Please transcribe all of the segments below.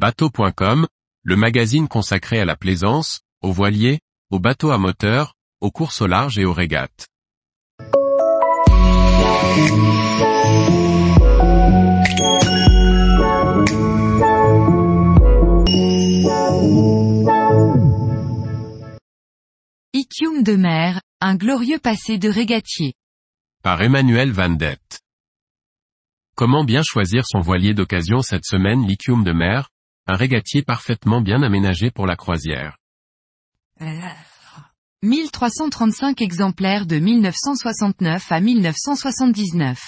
Bateau.com, le magazine consacré à la plaisance, aux voiliers, aux bateaux à moteur, aux courses au large et aux régates. Icium de mer, un glorieux passé de régatier. Par Emmanuel Van Dett. Comment bien choisir son voilier d'occasion cette semaine L'Icium de mer, un régatier parfaitement bien aménagé pour la croisière. 1335 exemplaires de 1969 à 1979.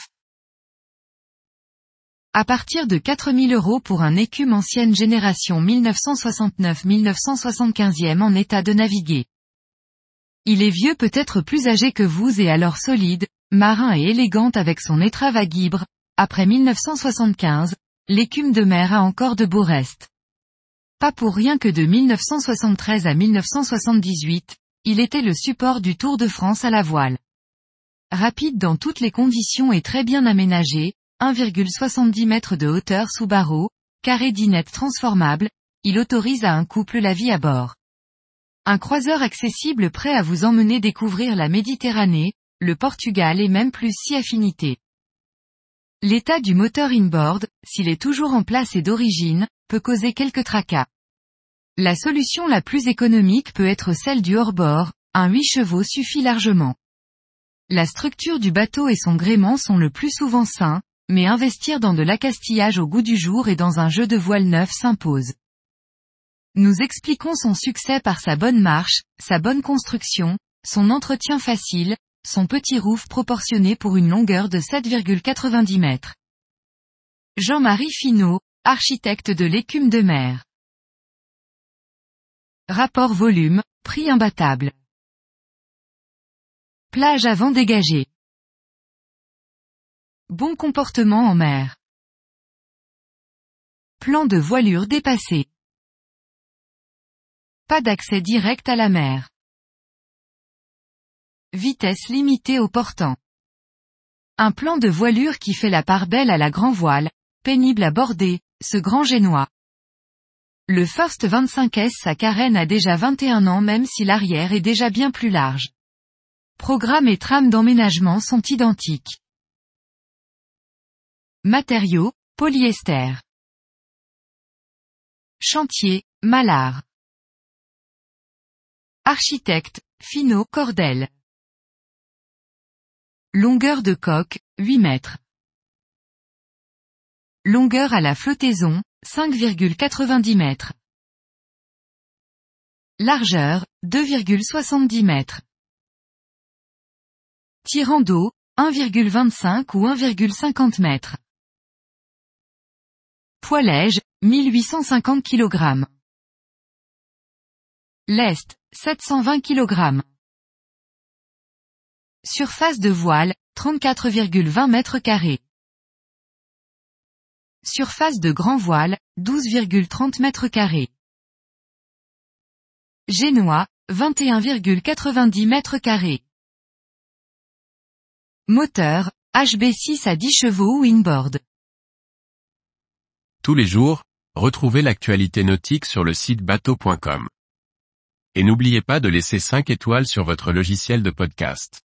À partir de 4000 euros pour un écume ancienne génération 1969-1975e en état de naviguer. Il est vieux peut-être plus âgé que vous et alors solide, marin et élégante avec son étrave à guibre, après 1975, l'écume de mer a encore de beaux restes. Pas pour rien que de 1973 à 1978, il était le support du Tour de France à la voile. Rapide dans toutes les conditions et très bien aménagé, 1,70 m de hauteur sous barreau, carré dinette transformable, il autorise à un couple la vie à bord. Un croiseur accessible prêt à vous emmener découvrir la Méditerranée, le Portugal et même plus si affinité. L'état du moteur inboard, s'il est toujours en place et d'origine, peut causer quelques tracas. La solution la plus économique peut être celle du hors-bord, un 8 chevaux suffit largement. La structure du bateau et son gréement sont le plus souvent sains, mais investir dans de l'accastillage au goût du jour et dans un jeu de voile neuf s'impose. Nous expliquons son succès par sa bonne marche, sa bonne construction, son entretien facile, son petit roof proportionné pour une longueur de 7,90 mètres. Jean-Marie Finot, architecte de l'écume de mer. Rapport volume, prix imbattable. Plage avant dégagée. Bon comportement en mer. Plan de voilure dépassé. Pas d'accès direct à la mer. Vitesse limitée au portant. Un plan de voilure qui fait la part belle à la grand voile, pénible à border, ce grand génois. Le First 25S sa carène a déjà 21 ans même si l'arrière est déjà bien plus large. Programme et trame d'emménagement sont identiques. Matériaux, polyester. Chantier, Malard. Architecte, Finot Cordel. Longueur de coque, 8 mètres. Longueur à la flottaison, 5,90 mètres. Largeur, 2,70 mètres. Tirant d'eau, 1,25 ou 1,50 mètres. Poilège, 1850 kg. Lest, 720 kg. Surface de voile, 34,20 mètres carrés. Surface de grand voile, 12,30 mètres carrés. Génois, 21,90 mètres carrés. Moteur, HB6 à 10 chevaux ou inboard. Tous les jours, retrouvez l'actualité nautique sur le site bateau.com. Et n'oubliez pas de laisser 5 étoiles sur votre logiciel de podcast.